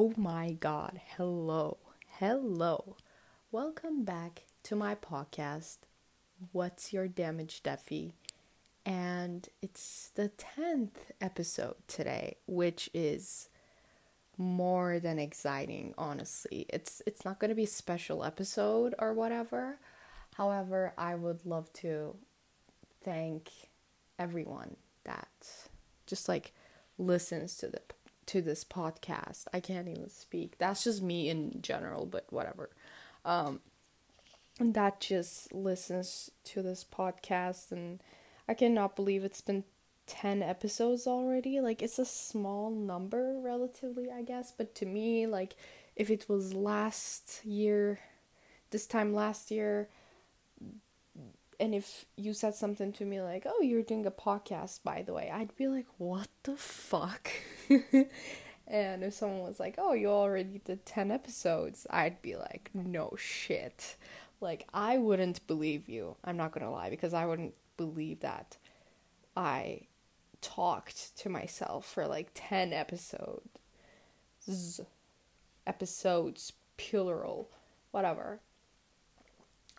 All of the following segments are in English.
Oh my god, hello, hello. Welcome back to my podcast, What's Your Damage Duffy? And it's the 10th episode today, which is more than exciting, honestly. It's it's not going to be a special episode or whatever. However, I would love to thank everyone that just like listens to the to this podcast. I can't even speak. That's just me in general, but whatever. Um, and that just listens to this podcast, and I cannot believe it's been 10 episodes already. Like, it's a small number, relatively, I guess, but to me, like, if it was last year, this time last year, and if you said something to me like, "Oh, you're doing a podcast, by the way," I'd be like, "What the fuck?" and if someone was like, "Oh, you already did 10 episodes," I'd be like, "No shit." Like I wouldn't believe you. I'm not to lie because I wouldn't believe that I talked to myself for like 10 episodes. Episodes plural, whatever.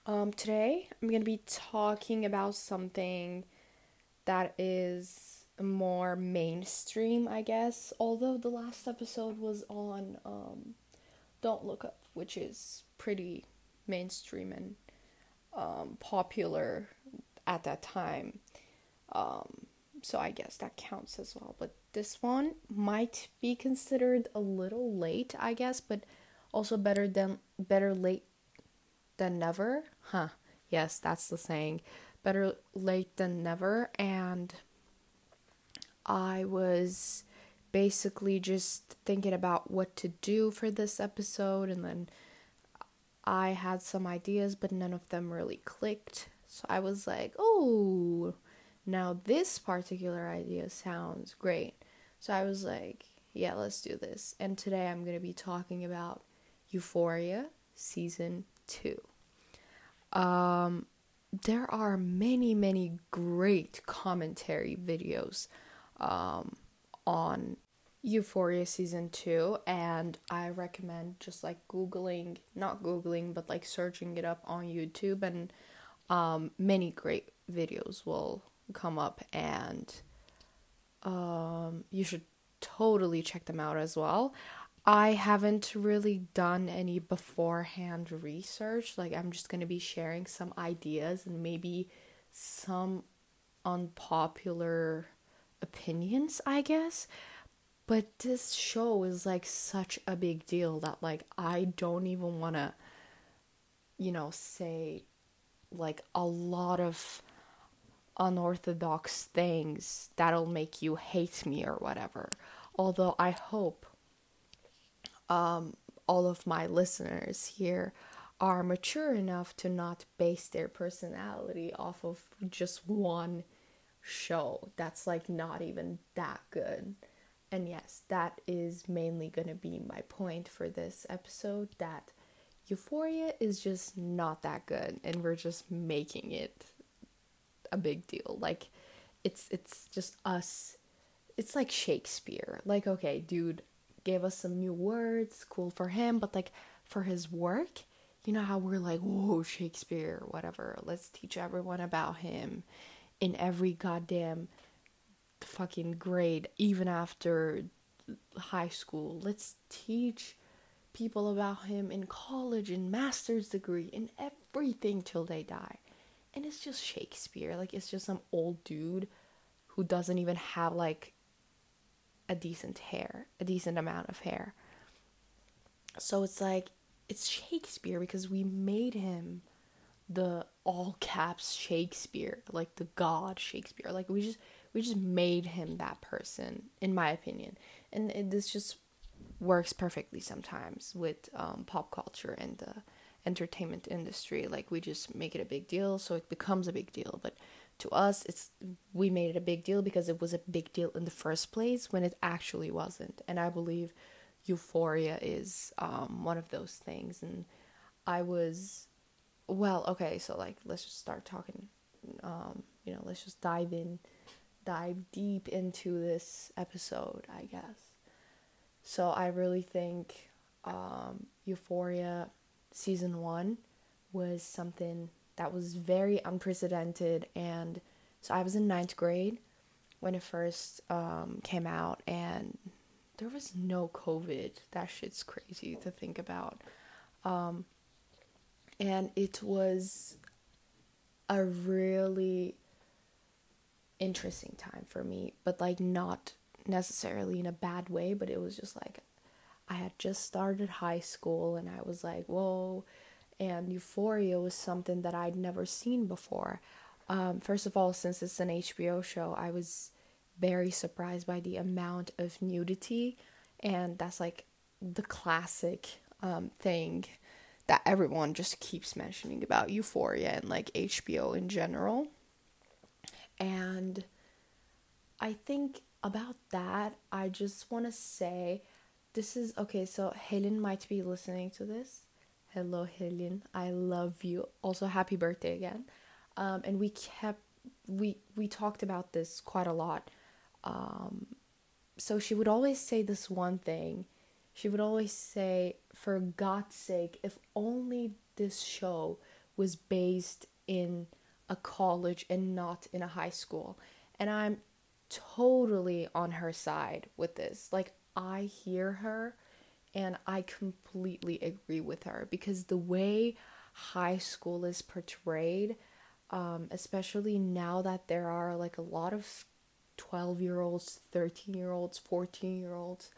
Um, today I'm going to be talking about something that is more mainstream, I guess. Although the last episode was on um, Don't Look Up, which is pretty mainstream and um, popular at that time. Um, so I guess that counts as well. But this one might be considered a little late, I guess, but also better than better late than never. Huh. Yes, that's the saying. Better late than never. And I was basically just thinking about what to do for this episode, and then I had some ideas, but none of them really clicked. So I was like, oh, now this particular idea sounds great. So I was like, yeah, let's do this. And today I'm going to be talking about Euphoria season 2. Um, there are many, many great commentary videos um, on Euphoria season 2, and I recommend just like Googling, not Googling, but like searching it up on YouTube, and um, many great videos will come up, and um, you should totally check them out as well. I haven't really done any beforehand research. Like, I'm just going to be sharing some ideas and maybe some unpopular opinions, I guess. But this show is like such a big deal that, like, I don't even want to, you know, say like a lot of unorthodox things that'll make you hate me or whatever. Although I hope um, all of my listeners here are mature enough to not base their personality off of just one show that's like not even that good. And yes, that is mainly going to be my point for this episode that Euphoria is just not that good and we're just making it a big deal. Like it's it's just us. It's like Shakespeare. Like okay, dude, gave us some new words, cool for him, but like for his work, you know how we're like, whoa, Shakespeare, whatever, let's teach everyone about him in every goddamn fucking grade, even after high school. Let's teach people about him in college, in master's degree, in everything till they die. And it's just Shakespeare. Like, it's just some old dude who doesn't even have, like, a decent hair, a decent amount of hair. So it's like it's Shakespeare because we made him the all caps Shakespeare, like the god Shakespeare. Like we just we just made him that person in my opinion. And it, this just works perfectly sometimes with um, pop culture and the entertainment industry. Like we just make it a big deal, so it becomes a big deal. But to us it's we made it a big deal because it was a big deal in the first place when it actually wasn't. And i believe euphoria is um, one of those things. And i was well okay so like let's just start talking um, you know let's just dive in dive deep into this episode i guess. So I really think um, Euphoria season one was something that was very unprecedented. And so I was in ninth grade when it first um, came out, and there was no COVID. That shit's crazy to think about. Um, and it was a really interesting time for me, but like not necessarily in a bad way, but it was just like I had just started high school and I was like, whoa. And Euphoria was something that I'd never seen before. Um, first of all, since it's an HBO show, I was very surprised by the amount of nudity, and that's like the classic um, thing that everyone just keeps mentioning about Euphoria and like HBO in general. And I think about that, I just want to say this is okay. So, Helen might be listening to this. Hello, Helen. I love you. Also, happy birthday again. Um, and we kept we we talked about this quite a lot. Um, so she would always say this one thing. She would always say, "For God's sake, if only this show was based in a college and not in a high school." And I'm totally on her side with this. Like, I hear her and I completely agree with her because the way high school is portrayed, um, especially now that there are like a lot of 12 year olds, 13 year olds, 14 year olds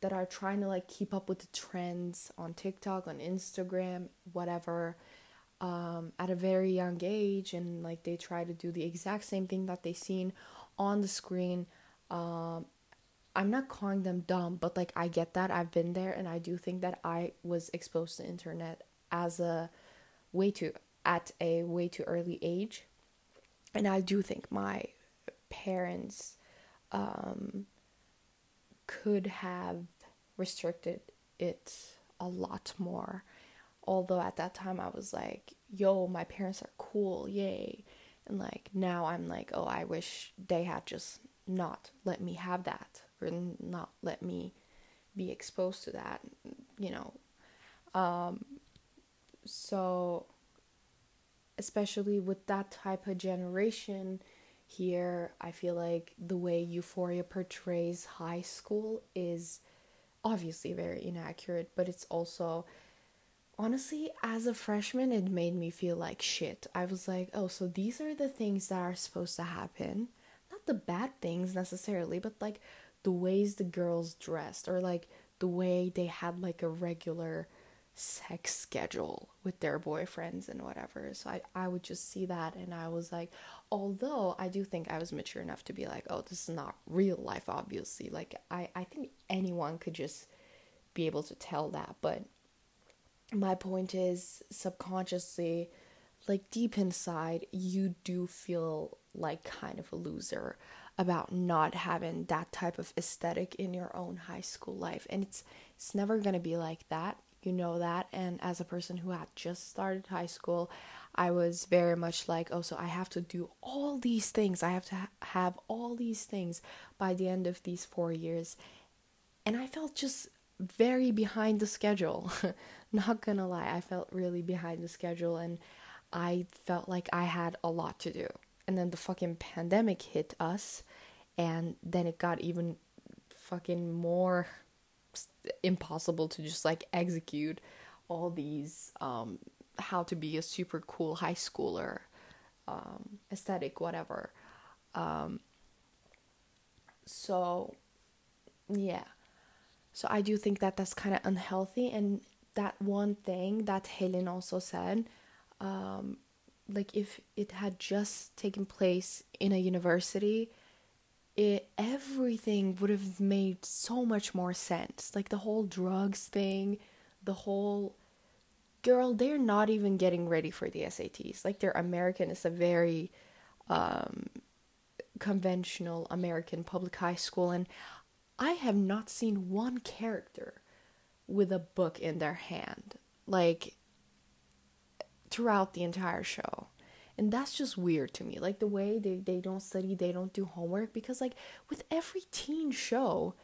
that are trying to like keep up with the trends on TikTok, on Instagram, whatever. Um, at a very young age, and like they try to do the exact same thing that they seen on the screen. Um, I'm not calling them dumb, but like I get that. I've been there and I do think that I was exposed to internet as a way too at a way too early age. And I do think my parents um, could have restricted it a lot more. Although at that time I was like, yo, my parents are cool, yay. And like now I'm like, oh, I wish they had just not let me have that or not let me be exposed to that, you know. Um, so, especially with that type of generation here, I feel like the way Euphoria portrays high school is obviously very inaccurate, but it's also honestly, as a freshman, it made me feel like shit. I was like, oh, so these are the things that are supposed to happen. Not the bad things necessarily, but like the ways the girls dressed or like the way they had like a regular sex schedule with their boyfriends and whatever. So I, I would just see that and I was like, although I do think I was mature enough to be like, oh, this is not real life, obviously. Like, I, I think anyone could just be able to tell that. But my point is subconsciously like deep inside you do feel like kind of a loser about not having that type of aesthetic in your own high school life. And it's it's never going to be like that. You know that. And as a person who had just started high school i was very much like oh so i have to do all these things. I have to ha- have all these things by the end of these 4 years. And i felt just very behind the schedule. Not gonna lie, I felt really behind the schedule and I felt like I had a lot to do. And then the fucking pandemic hit us, and then it got even fucking more impossible to just like execute all these um, how to be a super cool high schooler um, aesthetic, whatever. Um, so, yeah. So I do think that that's kind of unhealthy, and that one thing that Helen also said, um, like if it had just taken place in a university, it everything would have made so much more sense. Like the whole drugs thing, the whole girl, they're not even getting ready for the SATs. Like they're American. It's a very um, conventional American public high school, and I have not seen one character with a book in their hand, like throughout the entire show. And that's just weird to me. Like the way they, they don't study, they don't do homework. Because, like, with every teen show,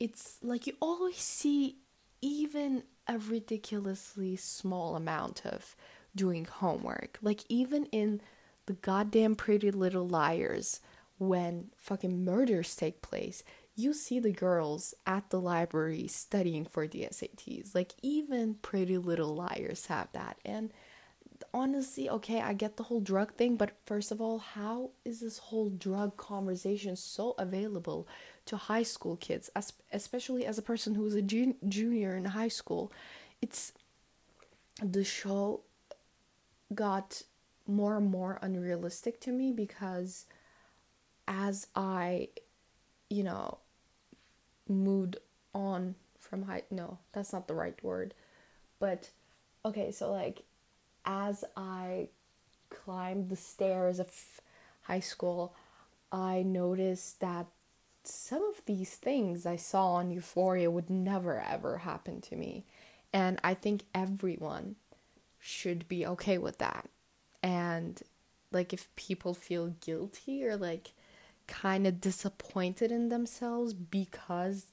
it's like you always see even a ridiculously small amount of doing homework. Like even in the goddamn Pretty Little Liars, when fucking murders take place, you see the girls at the library studying for the SATs. Like even Pretty Little Liars have that. And honestly, okay, I get the whole drug thing, but first of all, how is this whole drug conversation so available to high school kids, as, especially as a person who is a jun- junior in high school? It's the show got more and more unrealistic to me because as I, you know, moved on from high, no, that's not the right word, but okay, so like as I climbed the stairs of high school, I noticed that some of these things I saw on Euphoria would never ever happen to me. And I think everyone should be okay with that. And like if people feel guilty or like kind of disappointed in themselves because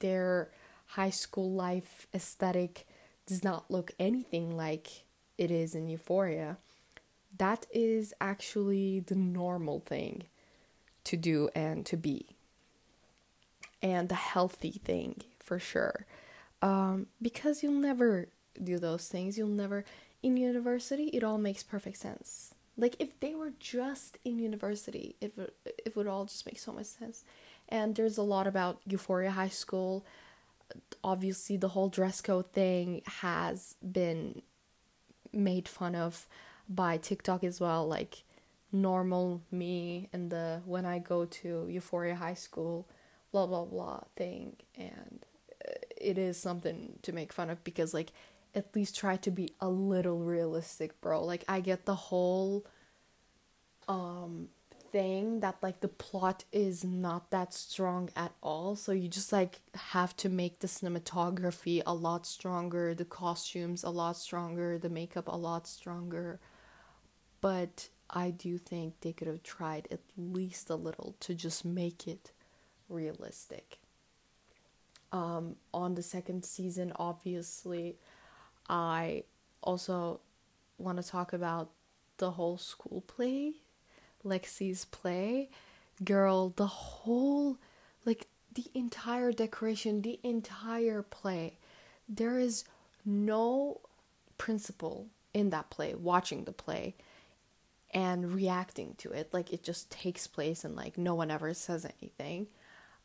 their high school life aesthetic does not look anything like it is in Euphoria, that is actually the normal thing to do and to be. And the healthy thing for sure. Um, because you'll never do those things. You'll never, in university, it all makes perfect sense. Like if they were just in university, it it would all just make so much sense. And there's a lot about Euphoria High School. Obviously, the whole dress code thing has been made fun of by TikTok as well, like normal me and the when I go to Euphoria High School, blah blah blah thing, and uh, it is something to make fun of because like at least try to be a little realistic, bro. Like I get the whole um thing that like the plot is not that strong at all. So you just like have to make the cinematography a lot stronger the costumes a lot stronger the makeup a lot stronger. But i do think they could have tried at least a little to just make it realistic. Um on the second season obviously i also want to talk about the whole school play Lexi's play, girl, the whole, like, the entire decoration, the entire play, there is no principal in that play, watching the play and reacting to it. Like, it just takes place and, like, no one ever says anything.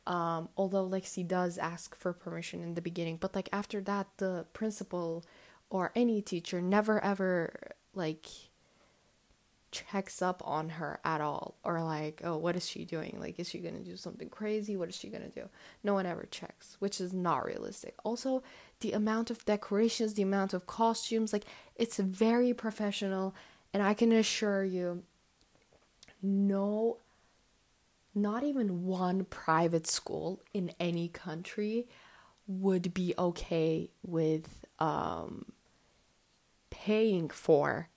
Um, although Lexi does ask for permission in the beginning, but like after that, the principal or any teacher never ever like checks up on her at all or like oh what is she doing? Like is she going to do something crazy? What is she going to do? No one ever checks which is not realistic. Also the amount of decorations the amount of costumes like it's very professional and i can assure you no not even one private school in any country would be okay with um paying for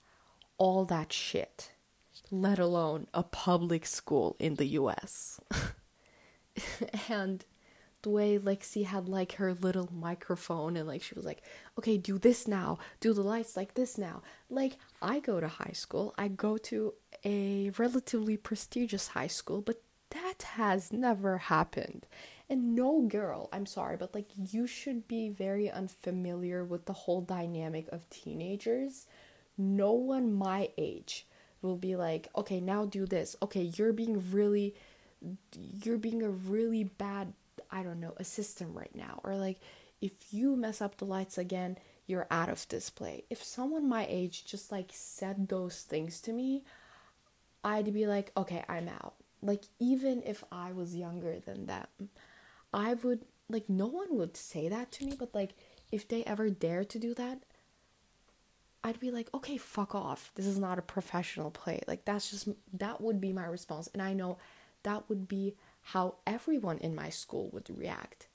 all that shit, let alone a public school in the US. and the way Lexi had like her little microphone and like she was like, okay, do this now, do the lights like this now. Like, I go to high school, I go to a relatively prestigious high school, but that has never happened. And no girl, I'm sorry, but like you should be very unfamiliar with the whole dynamic of teenagers no one my age will be like, okay, now do this. Okay, you're being really, you're being a really bad, I don't know, assistant right now. Or like, if you mess up the lights again, you're out of display. If someone my age just like said those things to me, I'd be like, okay, I'm out. Like, even if I was younger than them, I would, like, no one would say that to me, but like, if they ever dare to do that, I'd be like, okay, fuck off. This is not a professional play. Like, that's just, that would be my response. And I know that would be how everyone in my school would react.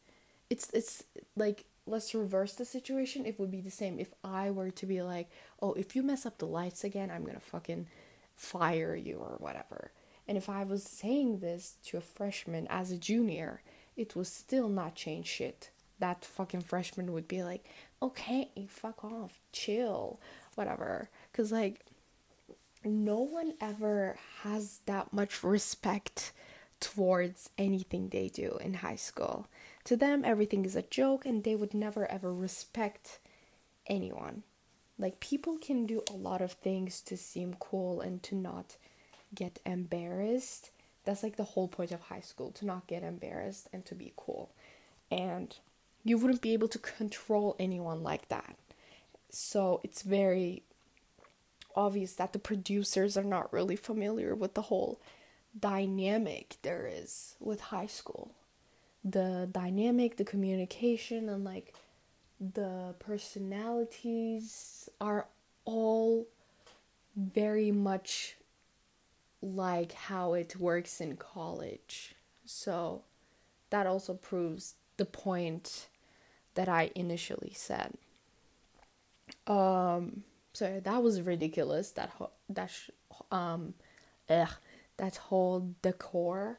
It's, it's like, let's reverse the situation. It would be the same if I were to be like, oh, if you mess up the lights again, I'm gonna fucking fire you or whatever. And if I was saying this to a freshman as a junior, it would still not change shit. That fucking freshman would be like, okay, fuck off, chill, whatever. Because, like, no one ever has that much respect towards anything they do in high school. To them, everything is a joke, and they would never ever respect anyone. Like, people can do a lot of things to seem cool and to not get embarrassed. That's like the whole point of high school to not get embarrassed and to be cool. And you wouldn't be able to control anyone like that. So it's very obvious that the producers are not really familiar with the whole dynamic there is with high school. The dynamic, the communication, and like the personalities are all very much like how it works in college. So that also proves the point that I initially said. Um so that was ridiculous that ho- that sh- um ugh, that whole decor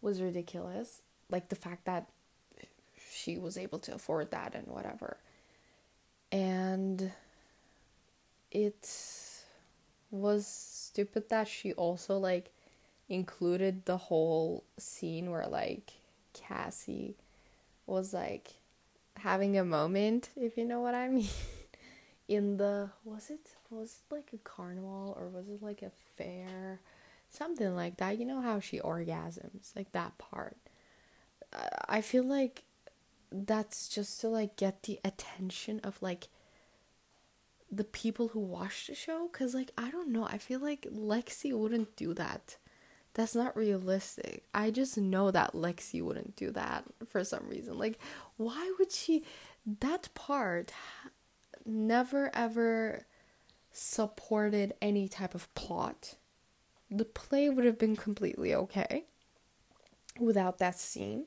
was ridiculous. Like the fact that she was able to afford that and whatever. And it was stupid that she also like included the whole scene where like Cassie was like having a moment, if you know what I mean. In the was it was it like a carnival or was it like a fair? Something like that. You know how she orgasms, like that part. Uh, I feel like that's just to like get the attention of like the people who watch the show cuz like I don't know, I feel like Lexi wouldn't do that. That's not realistic. I just know that Lexi wouldn't do that for some reason. Like why would she that part never ever supported any type of plot. The play would have been completely okay without that scene.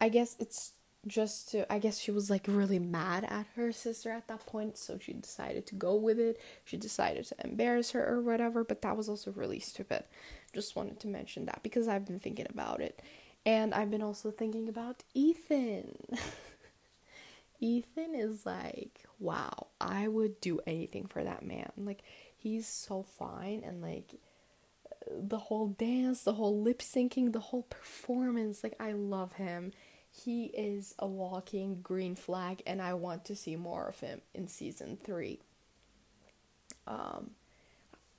I guess it's just to I guess she was like really mad at her sister at that point, so she decided to go with it. She decided to embarrass her or whatever, but that was also really stupid. Just wanted to mention that because I've been thinking about it. And I've been also thinking about Ethan. Ethan is like, wow, I would do anything for that man. Like he's so fine and like the whole dance, the whole lip syncing, the whole performance, like I love him he is a walking green flag, and I want to see more of him in season three. Um,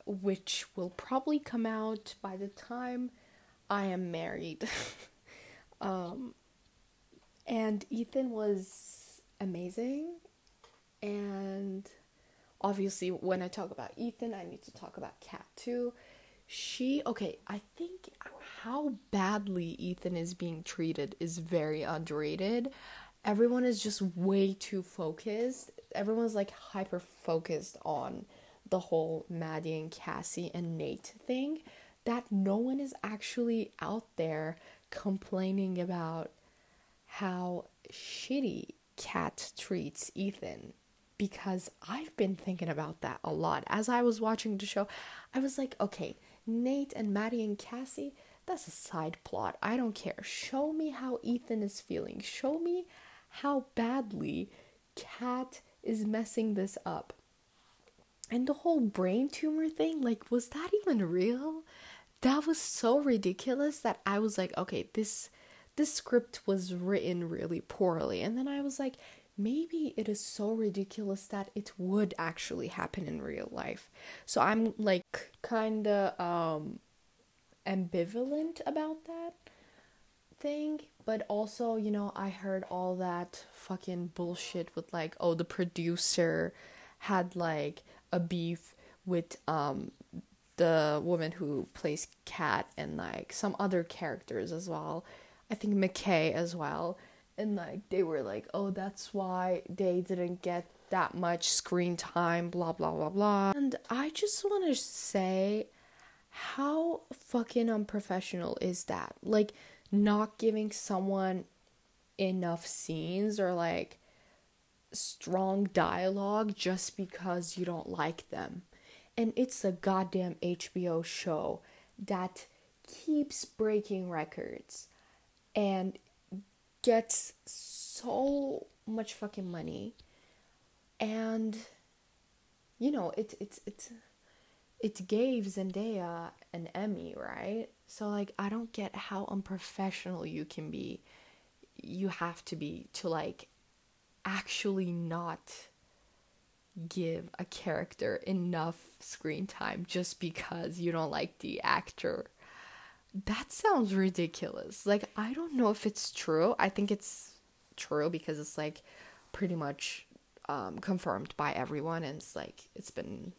which will probably come out by the time I am married. um, and Ethan was amazing, and obviously, when I talk about Ethan, I need to talk about Kat too. She okay i think how badly ethan is being treated is very underrated. Everyone is just way too focused. Everyone's like hyper focused on the whole maddie and cassie and nate thing that no one is actually out there complaining about how shitty kat treats ethan because i've been thinking about that a lot as i was watching the show i was like okay Nate and Maddie and Cassie, that's a side plot. I don't care. Show me how Ethan is feeling. Show me how badly Kat is messing this up. And the whole brain tumor thing, like, was that even real? That was so ridiculous that I was like, okay, this this script was written really poorly. And then I was like, maybe it is so ridiculous that it would actually happen in real life. So I'm like kind of um ambivalent about that thing, but also, you know, I heard all that fucking bullshit with like oh the producer had like a beef with um the woman who plays Kat and like some other characters as well. I think McKay as well and like they were like, oh, that's why they didn't get that much screen time, blah blah blah blah. And I just want to say, how fucking unprofessional is that? Like, not giving someone enough scenes or like strong dialogue just because you don't like them. And it's a goddamn HBO show that keeps breaking records. And gets so much fucking money and you know it it it it gave Zendaya an Emmy, right? So like I don't get how unprofessional you can be. You have to be to like actually not give a character enough screen time just because you don't like the actor. That sounds ridiculous. Like, I don't know if it's true. I think it's true because it's like pretty much um, confirmed by everyone, and it's like it's been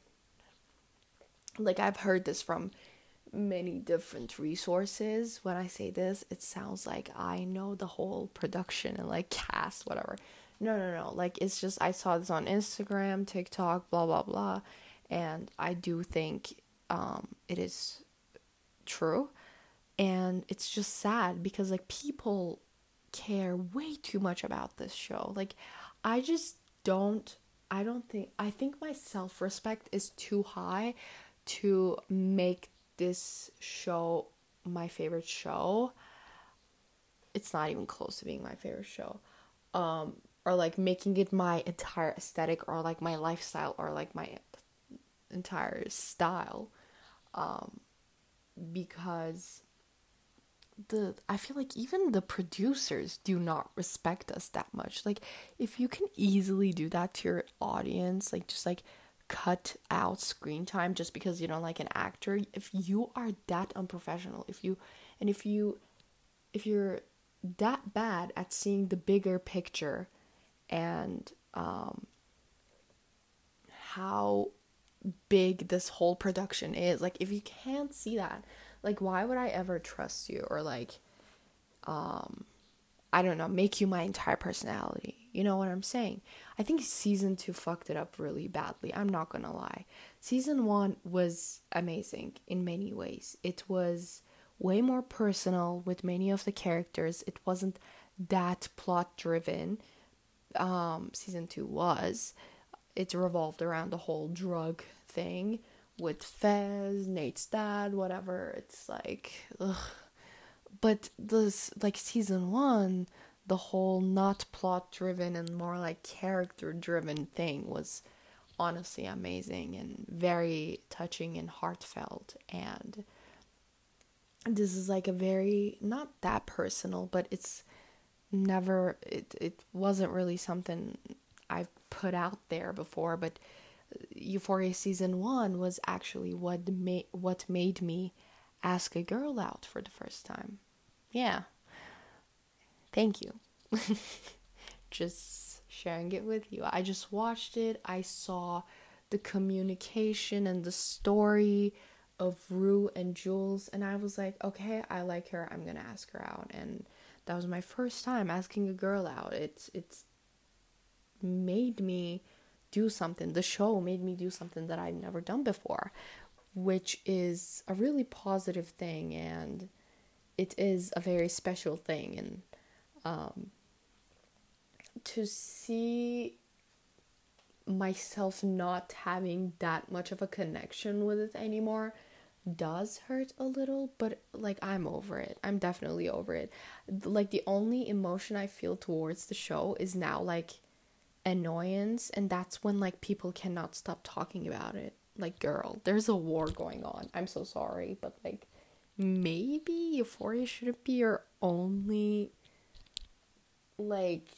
like I've heard this from many different resources. When I say this, it sounds like I know the whole production and like cast, whatever. No, no, no. Like it's just I saw this on Instagram, TikTok, blah blah blah, and I do think um, it is true, and it's just sad because like people care way too much about this show. Like I just don't. I don't think. I think my self respect is too high to make this show my favorite show. It's not even close to being my favorite show. Um, or like making it my entire aesthetic or like my lifestyle or like my entire style um because the I feel like even the producers do not respect us that much. Like if you can easily do that to your audience, like just like cut out screen time just because you don't like an actor, if you are that unprofessional, if you and if you if you're that bad at seeing the bigger picture and um, how big this whole production is. Like, if you can't see that, like, why would I ever trust you or like, um, I don't know, make you my entire personality? You know what I'm saying? I think season two fucked it up really badly. I'm not gonna lie. Season one was amazing in many ways. It was way more personal with many of the characters. It wasn't that plot driven um, season two was. It revolved around the whole drug thing with Fez, Nate's dad, whatever. It's like, ugh. But this, like, season one, the whole not plot driven and more like character driven thing was honestly amazing and very touching and heartfelt. And this is like a very, not that personal, but it's never it it wasn't really something I've put out there before, but Euphoria season 1 was actually what made what made me ask a girl out for the first time. Yeah. Thank you. just sharing it with you. I just watched it. I saw the communication and the story of Rue and Jules and I was like, "Okay, I like her. I'm going to ask her out." And that was my first time asking a girl out. It's it's made me do something. The show made me do something that I've never done before, which is a really positive thing and it is a very special thing and um, to see myself not having that much of a connection with it anymore does hurt a little, but like I'm over it. I'm definitely over it. Like the only emotion I feel towards the show is now like annoyance, and that's when like people cannot stop talking about it. Like, girl, there's a war going on. I'm so sorry, but like maybe Euphoria shouldn't be your only like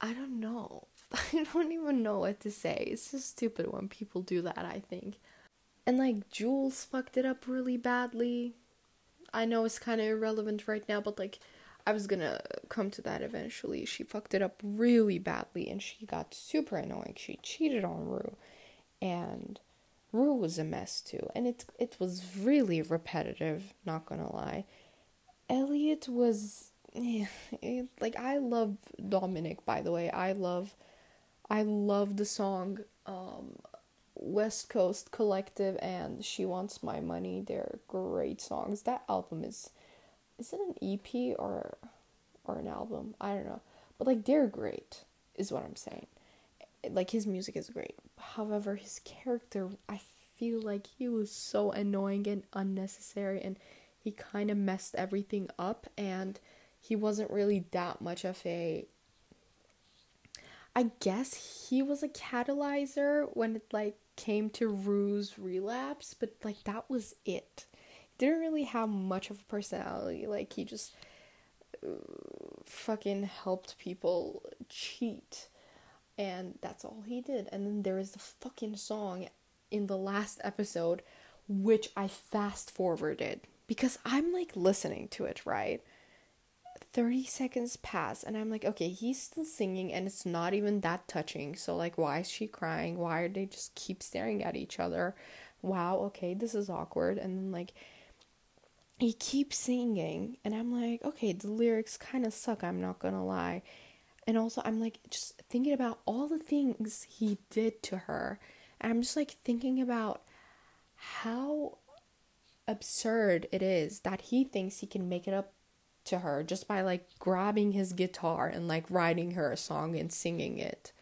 I don't know. I don't even know what to say. It's just stupid when people do that, I think. And like Jules fucked it up really badly. I know it's kind of irrelevant right now, but like I was gonna come to that eventually. She fucked it up really badly and she got super annoying. She cheated on Rue. And Rue was a mess too. And it it was really repetitive, not gonna lie. Elliot was yeah, like I love Dominic by the way. I love I love the song um West Coast Collective and She Wants My Money. They're great songs. That album is is it an EP or or an album? I don't know. But like they're great is what I'm saying. Like his music is great. However, his character I feel like he was so annoying and unnecessary and he kind of messed everything up and he wasn't really that much of a I guess he was a catalyzer when it like came to Rue's relapse, but like that was it. Didn't really have much of a personality. Like he just uh, fucking helped people cheat. And that's all he did. And then there is the fucking song in the last episode which I fast forwarded because I'm like listening to it, right? 30 seconds pass and I'm like, okay, he's still singing and it's not even that touching. So like why is she crying? Why are they just keep staring at each other? Wow, okay, this is awkward. And then like he keeps singing and I'm like, okay, the lyrics kind of suck, I'm not to lie. And also I'm like just thinking about all the things he did to her. And I'm just like thinking about how absurd it is that he thinks he can make it up to her just by like grabbing his guitar and like writing her a song and singing it.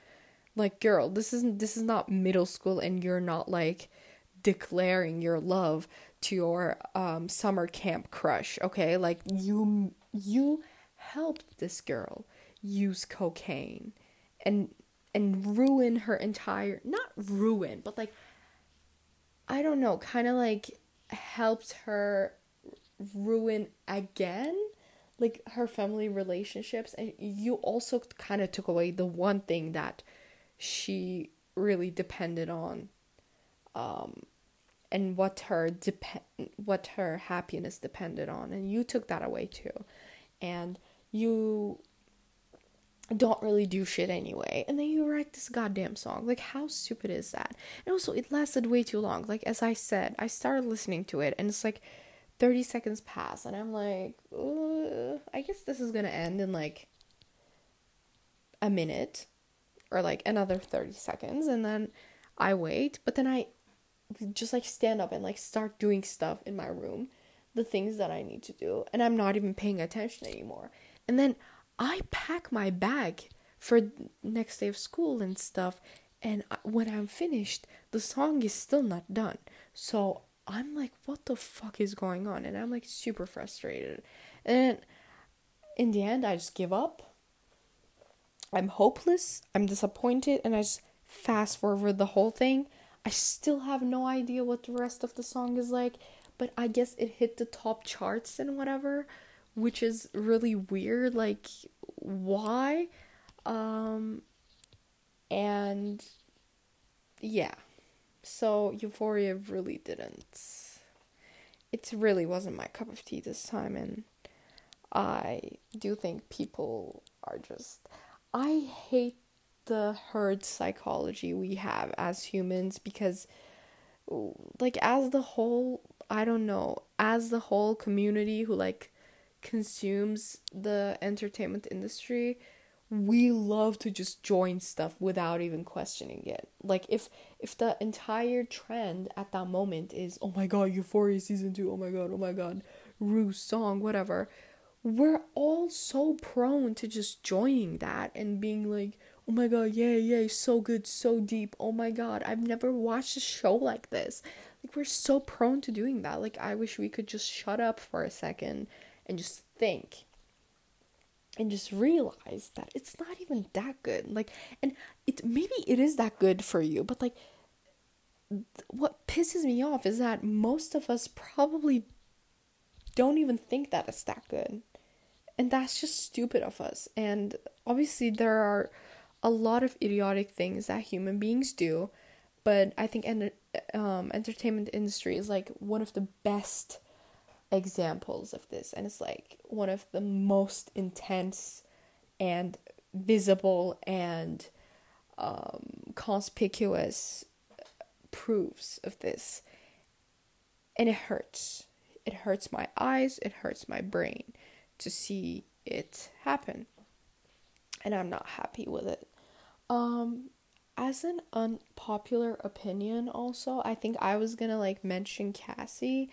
Like girl, this isn't this is not middle school and you're not like declaring your love to your um summer camp crush, okay? Like you you helped this girl use cocaine and and ruin her entire not ruin, but like I don't know, kind of like helped her ruin again like her family relationships and you also kind of took away the one thing that she really depended on um and what her depend what her happiness depended on and you took that away too. And you don't really do shit anyway and then you write this goddamn song. Like how stupid is that? And also it lasted way too long. Like as i said i started listening to it and it's like 30 seconds pass and I'm like, I guess this is to end in like a minute or like another 30 seconds and then I wait, but then I just like stand up and like start doing stuff in my room, the things that I need to do, and I'm not even paying attention anymore. And then I pack my bag for next day of school and stuff, and when I'm finished, the song is still not done. So I'm like, what the fuck is going on? And I'm like super frustrated. And in the end, I just give up. I'm hopeless. I'm disappointed. And I just fast forward the whole thing. I still have no idea what the rest of the song is like. But I guess it hit the top charts and whatever, which is really weird. Like, why? Um, and yeah. So Euphoria really didn't. It really wasn't my cup of tea this time, and I do think people are just. I hate the herd psychology we have as humans because, like, as the whole, I don't know, as the whole community who like consumes the entertainment industry, we love to just join stuff without even questioning it. Like if if the entire trend at that moment is oh my god, Euphoria season 2, oh my god, oh my god, Rue's song, whatever, we're all so prone to just joining that and being like, "Oh my god, yay, yay, so good, so deep. Oh my god, I've never watched a show like this." Like we're so prone to doing that. Like I wish we could just shut up for a second and just think and just realize that it's not even that good like and it maybe it is that good for you but like what pisses me off is that most of us probably don't even think that it's that good and that's just stupid of us and obviously there are a lot of idiotic things that human beings do but i think um, entertainment industry is like one of the best examples of this and it's like one of the most intense and visible and um, conspicuous proofs of this. And it hurts. It hurts my eyes. It hurts my brain to see it happen. And i'm not happy with it um as an unpopular opinion also i think i was gonna like mention cassie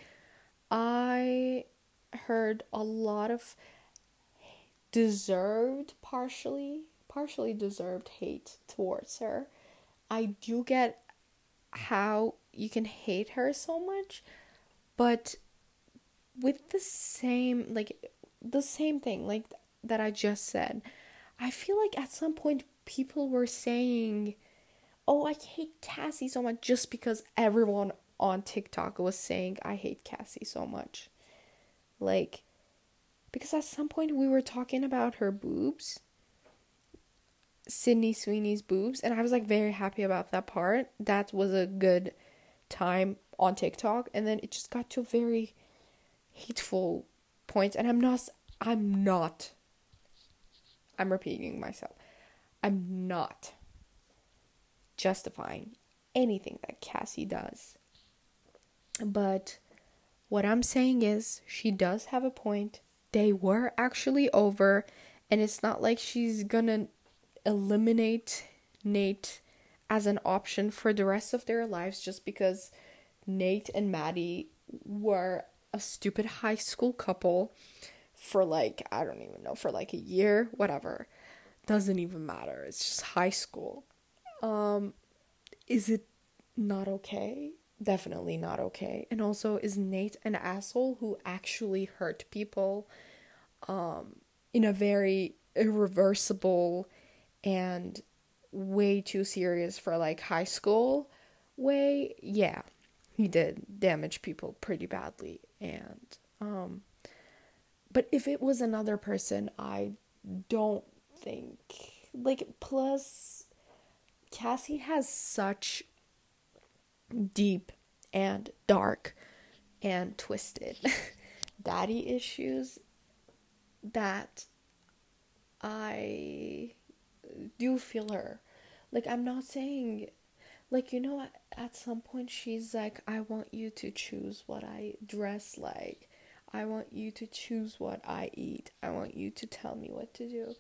I heard a lot of deserved partially partially deserved hate towards her. I do get how you can hate her so much, but with the same like the same thing, like that I just said. I feel like at some point people were saying, "Oh, I hate Cassie so much," just because everyone on TikTok was saying, "I hate Cassie so much." Like, because at some point we were talking about her boobs, Sydney Sweeney's boobs, and I was like very happy about that part. That was a good time on TikTok, and then it just got to a very hateful point, and I'm not, I'm not, I'm repeating myself, I'm not justifying anything that Cassie does. But what I'm saying is, she does have a point. They were actually over, and it's not like she's gonna eliminate Nate as an option for the rest of their lives just because Nate and Maddy were a stupid high school couple for like, I don't even know, for like a year, whatever. Doesn't even matter. It's just high school. Um is it not okay? Definitely not okay. And also is Nate an asshole who actually hurt people um in a very irreversible and way too serious for like high school way, yeah, he did damage people pretty badly. And, um, but if it was another person, I don't think, like, plus, Cassie has such deep and dark and twisted daddy issues that I do feel her. Like I'm not saying like you know at some point she's like I want you to choose what I dress like. I want you to choose what I eat. I want you to tell me what to do.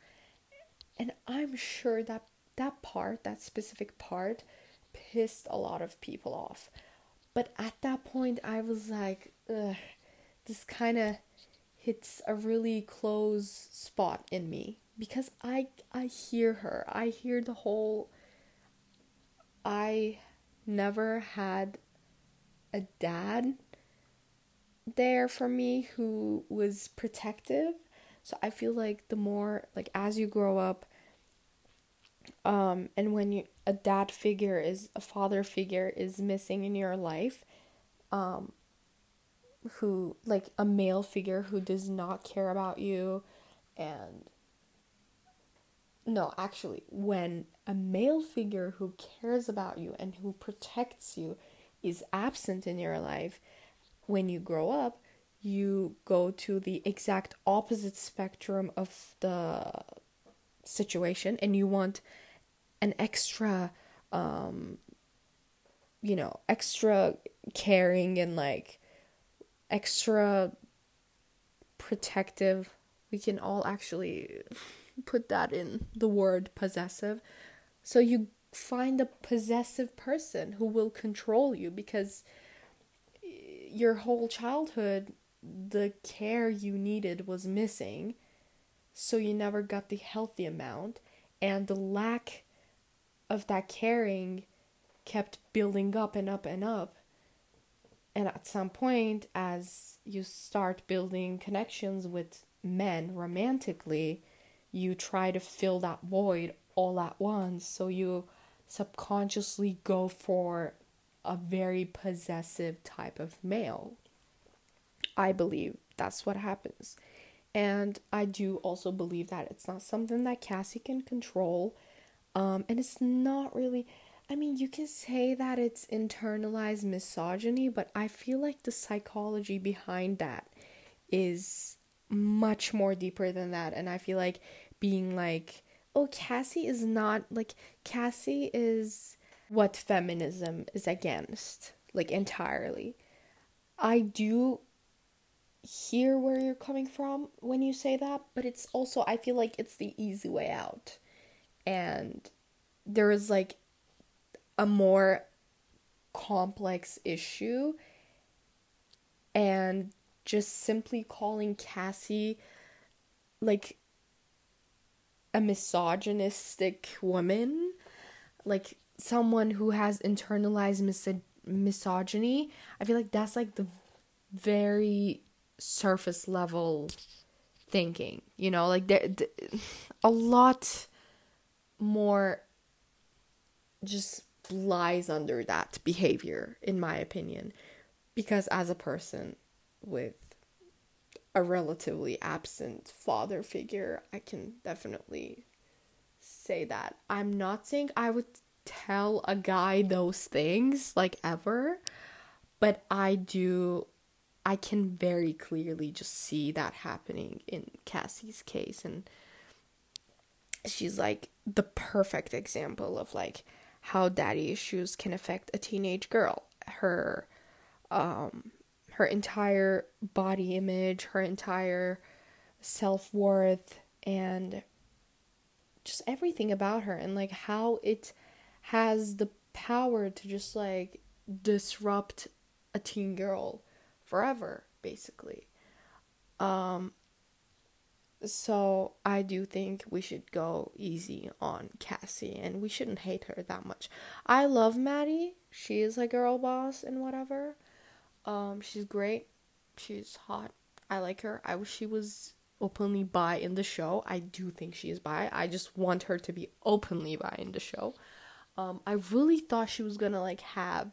And I'm sure that that part, that specific part pissed a lot of people off. But at that point I was like, this kind of hits a really close spot in me because I I hear her. I hear the whole I never had a dad there for me who was protective. So I feel like the more like as you grow up um and when you a dad figure is a father figure is missing in your life um who like a male figure who does not care about you and no, actually, when a male figure who cares about you and who protects you is absent in your life, when you grow up, you go to the exact opposite spectrum of the situation and you want an extra um you know extra caring and like extra protective we can all actually put that in the word possessive. So you find a possessive person who will control you because your whole childhood the care you needed was missing so you never got the healthy amount and the lack of that caring kept building up and up and up and at some point as you start building connections with men romantically you try to fill that void all at once. So you subconsciously go for a very possessive type of male. I believe that's what happens. And I do also believe that it's not something that Cassie can control. Um, and it's not really, I mean, you can say that it's internalized misogyny, but I feel like the psychology behind that is much more deeper than that. And I feel like being like, oh, Cassie is not like, Cassie is what feminism is against, like entirely. I do hear where you're coming from when you say that, but it's also, I feel like it's the easy way out. And there is like a more complex issue and just simply calling Cassie like a misogynistic woman, like someone who has internalized mis- misogyny, I feel like that's like the very surface level thinking, you know, like there a lot more just lies under that behavior in my opinion because as a person with a relatively absent father figure, I can definitely say that. I'm not saying I would tell a guy those things like ever, but I do I can very clearly just see that happening in Cassie's case and she's like the perfect example of like how daddy issues can affect a teenage girl. Her um her entire body image, her entire self-worth and just everything about her and like how it has the power to just like disrupt a teen girl forever basically um so I do think we should go easy on Cassie and we shouldn't hate her that much. I love Maddy. She is a girl boss and whatever. Um she's great. She's hot. I like her. I wish she was openly bi in the show. I do think she is bi. I just want her to be openly bi in the show. Um, I really thought she was gonna like have.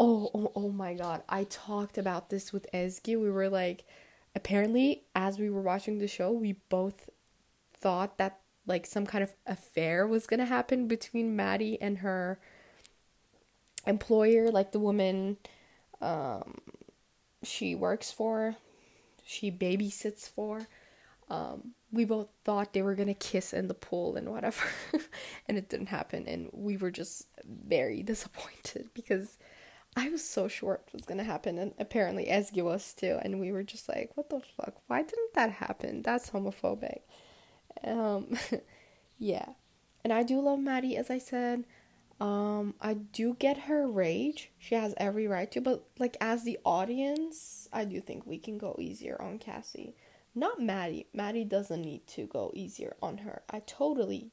Oh, oh, oh my god! I talked about this with Ezgi. We were like, apparently, as we were watching the show, we both thought that like some kind of affair was gonna happen between Maddy and her employer, like the woman um, she works for she babysits for. Um, we both thought they were gonna kiss in the pool and whatever, and it didn't happen, and we were just very disappointed because I was so sure it was gonna happen, and apparently Ezgi was too, and we were just like, "What the fuck? Why didn't that happen? That's homophobic." Um, yeah, and I do love Maddy, as I said. Um, I do get her rage. She has every right to, but like as the audience, I do think we can go easier on Cassie. Not Maddy. Maddy doesn't need to go easier on her. I totally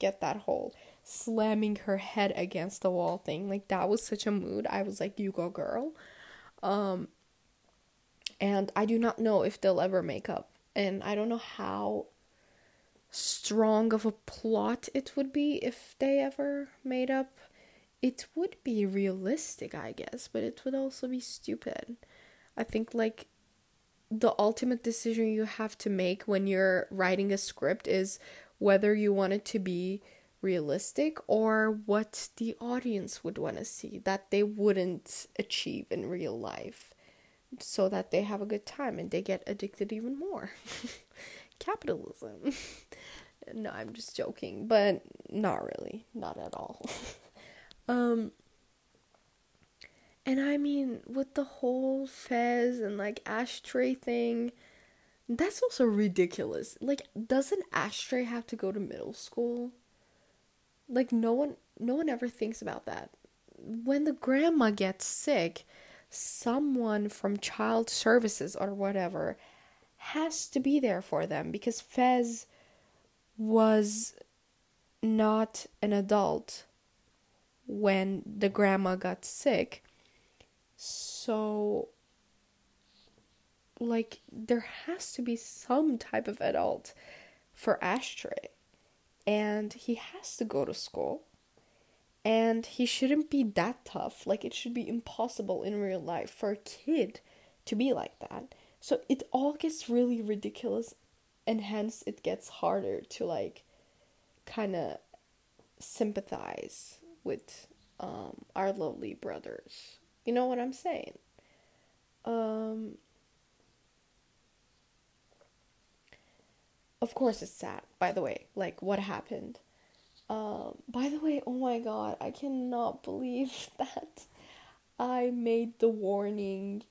get that whole slamming her head against the wall thing. Like that was such a mood. I was like, "You go, girl." Um and I do not know if they'll ever make up. And I don't know how strong of a plot it would be if they ever made up. It would be realistic, I guess, but it would also be stupid. I think, like, the ultimate decision you have to make when you're writing a script is whether you want it to be realistic or what the audience would want to see that they wouldn't achieve in real life so that they have a good time and they get addicted even more. capitalism. no, I'm just joking, but not really, not at all. um and I mean with the whole Fez and like ashtray thing, that's also ridiculous. Like doesn't ashtray have to go to middle school? Like no one no one ever thinks about that. When the grandma gets sick, someone from child services or whatever has to be there for them because Fez was not an adult when the grandma got sick. So, like, there has to be some type of adult for Ashtray. And he has to go to school. And he shouldn't be that tough. Like, it should be impossible in real life for a kid to be like that. So it all gets really ridiculous and hence it gets harder to like kind of sympathize with um, our lovely brothers. You know what I'm saying? Um, of course, it's sad, by the way, like what happened. Um, by the way, oh my god, I cannot believe that I made the warning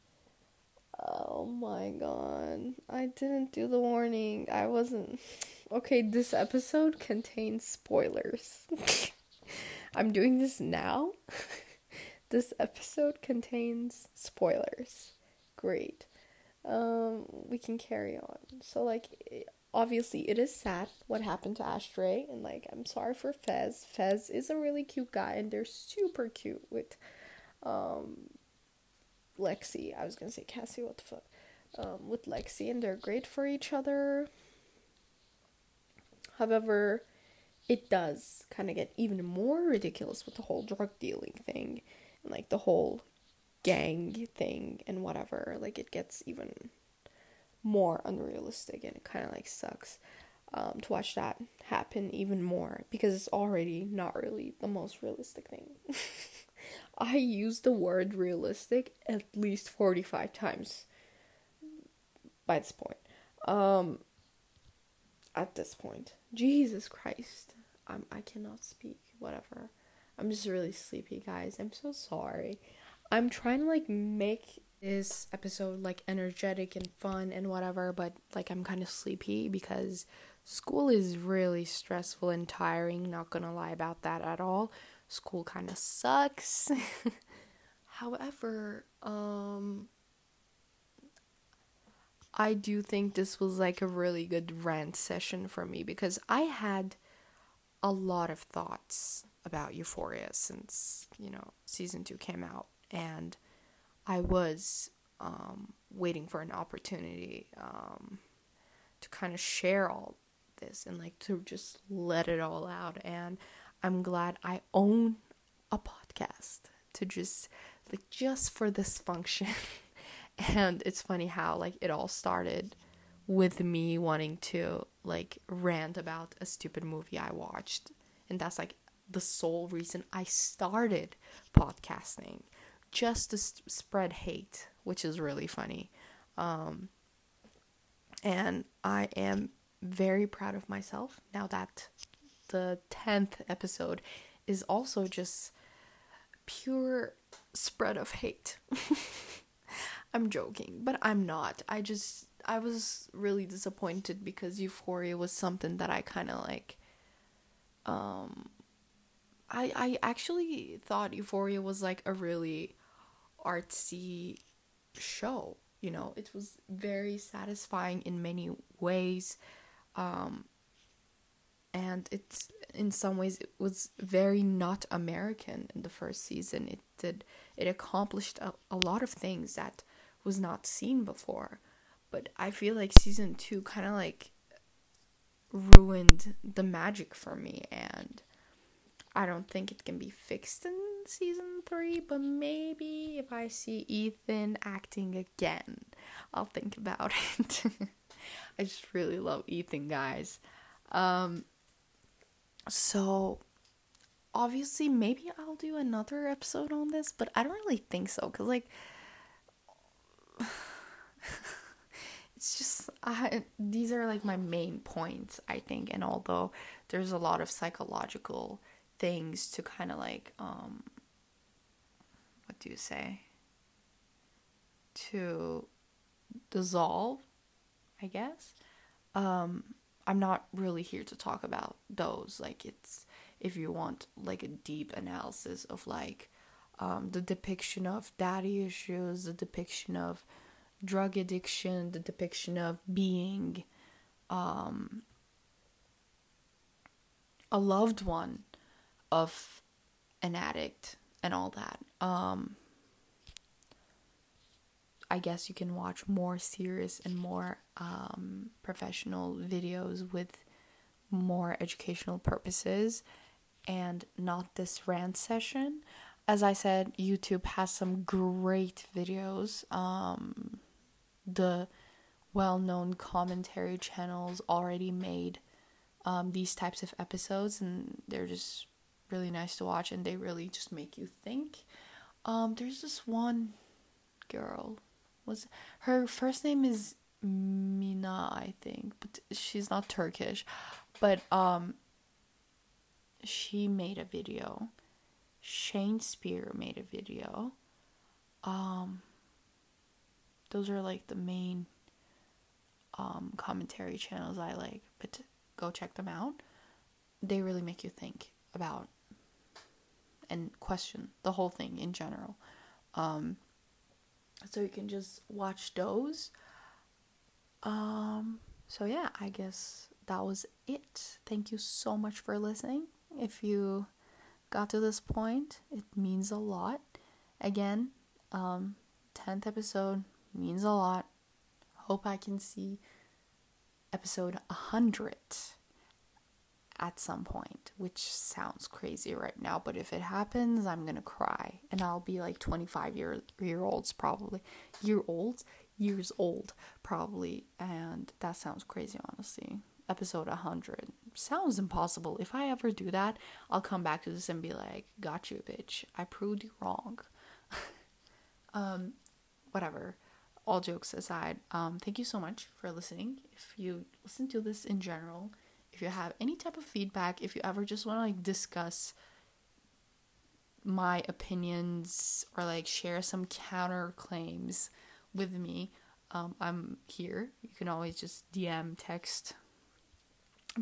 Oh my god. I didn't do the warning. I wasn't. Okay, this episode contains spoilers. I'm doing this now. this episode contains spoilers. Great. Um, we can carry on. So, like, obviously, it is sad what happened to Ashtray, and like, I'm sorry for Fez. Fez is a really cute guy, and they're super cute with um Lexi. I was gonna say Cassie, what the fuck? um, with Lexi, and they're great for each other. However, it does kind of get even more ridiculous with the whole drug dealing thing and like the whole gang thing and whatever. Like, it gets even more unrealistic and it kind of like sucks um, to watch that happen even more because it's already not really the most realistic thing. I use the word realistic at least 45 times by this point. Um, at this point. Jesus Christ. I'm, I cannot speak. Whatever. I'm just really sleepy, guys. I'm so sorry. I'm trying to like make this episode like energetic and fun and whatever, but like I'm kind of sleepy because school is really stressful and tiring, not gonna lie about that at all. School kind of sucks. However, um I do think this was like a really good rant session for me because I had a lot of thoughts about Euphoria since, you know, season 2 came out and I was um, waiting for an opportunity um, to kind of share all this and like to just let it all out. And I'm glad I own a podcast to just like just for this function. and it's funny how like it all started with me wanting to like rant about a stupid movie I watched. And that's like the sole reason I started podcasting just to spread hate, which is really funny. Um, and I am very proud of myself now that the 10th episode is also just pure spread of hate. I'm joking, but I'm not. I just I was really disappointed because Euphoria was something that I kind of like um I I actually thought Euphoria was like a really artsy show. You know, it was very satisfying in many ways. Um, and it's in some ways it was very not American in the first season. It did it accomplished a, a lot of things that was not seen before. But I feel like season two kind of like ruined the magic for me and I don't think it can be fixed in season three, but maybe if I see Ethan acting again, I'll think about it. I just really love Ethan, guys. Um, so obviously, maybe I'll do another episode on this, but I don't really think so because, like, it's just I, these are like my main points, I think, and although there's a lot of psychological things to kind of like um do you say? To dissolve i guess. Um i'm not really here to talk about those. Like it's if you want like a deep analysis of like um the depiction of daddy issues the depiction of drug addiction the depiction of being um a loved one of an addict and all that. Um, I guess you can watch more serious and more um, professional videos with more educational purposes and not this rant session. As I said, YouTube has some great videos. Um, the well known commentary channels already made um, these types of episodes, and they're just really nice to watch and they really just make you think. Um, there's this one girl. Was her first name is Mina, I think, but she's not Turkish. But um she made a video. Shanspeare made a video. Um those are like the main um commentary channels I like, but go check them out. They really make you think about and question the whole thing in general. Um, so you can just watch those. Um, so yeah, I guess that was it. Thank you so much for listening. If you got to this point, it means a lot. Again, um, 10th episode means a lot. hope I can see episode 100 at some point, which sounds crazy right now, but if it happens, I'm gonna cry. And I'll be like 25 year, year olds, probably. Year olds? Years old, probably. And that sounds crazy, honestly. Episode 100. Sounds impossible. If I ever do that, I'll come back to this and be like, got you, bitch. I proved you wrong. um, whatever all jokes aside, um, thank you so much for listening. If you listen to this in general, if you have any type of feedback, if you ever just want to like discuss my opinions or like share some counter claims with me, um, I'm here. You can always just DM, text,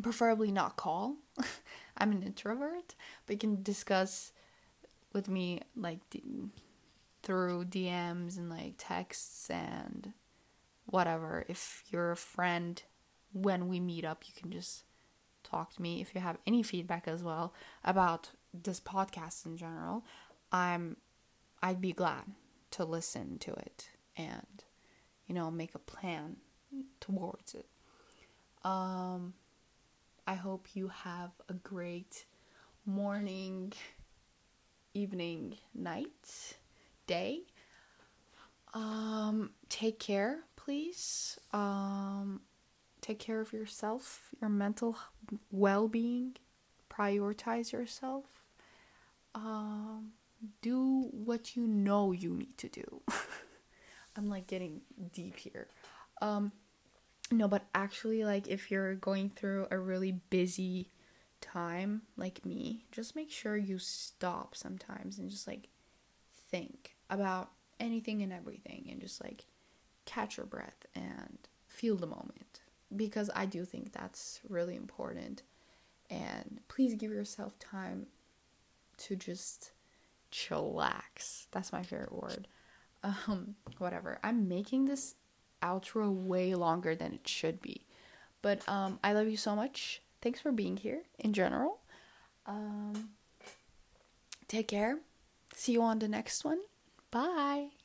preferably not call. I'm an introvert, but you can discuss with me like through DMs and like texts and whatever. If you're a friend, when we meet up, you can just talk to me. If you have any feedback as well about this podcast in general, I'm I'd be glad to listen to it and you know make a plan towards it. Um I hope you have a great morning, evening, night day. Um, take care, please. Um, take care of yourself, your mental well being. Prioritize yourself. Um, do what you know you need to do. I'm like getting deep here. Um, no, but actually, like, if you're going through a really busy time, like me, just make sure you stop sometimes and just like think about anything and everything and just like catch your breath and feel the moment because I do think that's really important. And please give yourself time to just chillax. That's my favorite word. Um, whatever. I'm making this outro way longer than it should be. But um, I love you so much. Thanks for being here in general. Um, take care. See you on the next one. Bye.